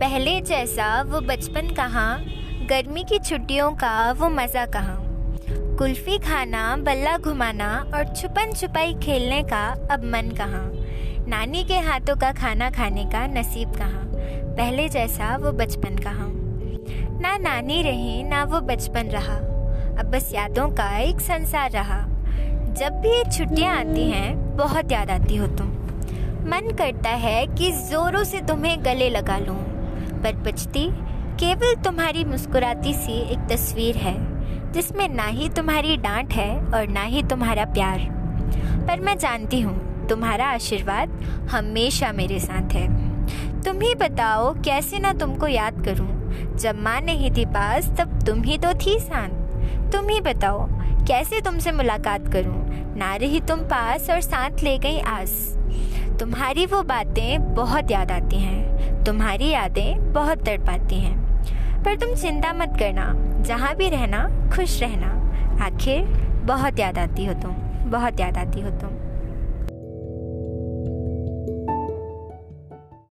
पहले जैसा वो बचपन कहाँ, गर्मी की छुट्टियों का वो मज़ा कहाँ। कुल्फ़ी खाना, बल्ला घुमाना और छुपन छुपाई खेलने का अब मन कहाँ। नानी के हाथों का खाना खाने का नसीब कहाँ। पहले जैसा वो बचपन कहाँ। ना नानी रही, ना वो बचपन रहा। अब बस यादों का एक संसार रहा। जब भी ये छुट्टियाँ आती हैं, बहुत याद आती हो तुम। मन करता है कि ज़ोरों से तुम्हें गले लगा लूँ। पर बचती केवल तुम्हारी मुस्कुराती सी एक तस्वीर है, जिसमें ना ही तुम्हारी डांट है और ना ही तुम्हारा प्यार। पर मैं जानती हूँ, तुम्हारा आशीर्वाद हमेशा मेरे साथ है। तुम ही बताओ, कैसे ना तुमको याद करूँ? जब माँ नहीं थी पास, तब तुम ही तो थी साथ तुम ही बताओ, कैसे तुमसे मुलाकात करूँ? ना रही तुम पास और साथ ले गई आस। तुम्हारी वो बातें बहुत याद आती हैं। तुम्हारी यादें बहुत तड़पाती हैं। पर तुम चिंता मत करना, जहाँ भी रहना, खुश रहना। आखिर बहुत याद आती हो तुम, बहुत याद आती हो तुम।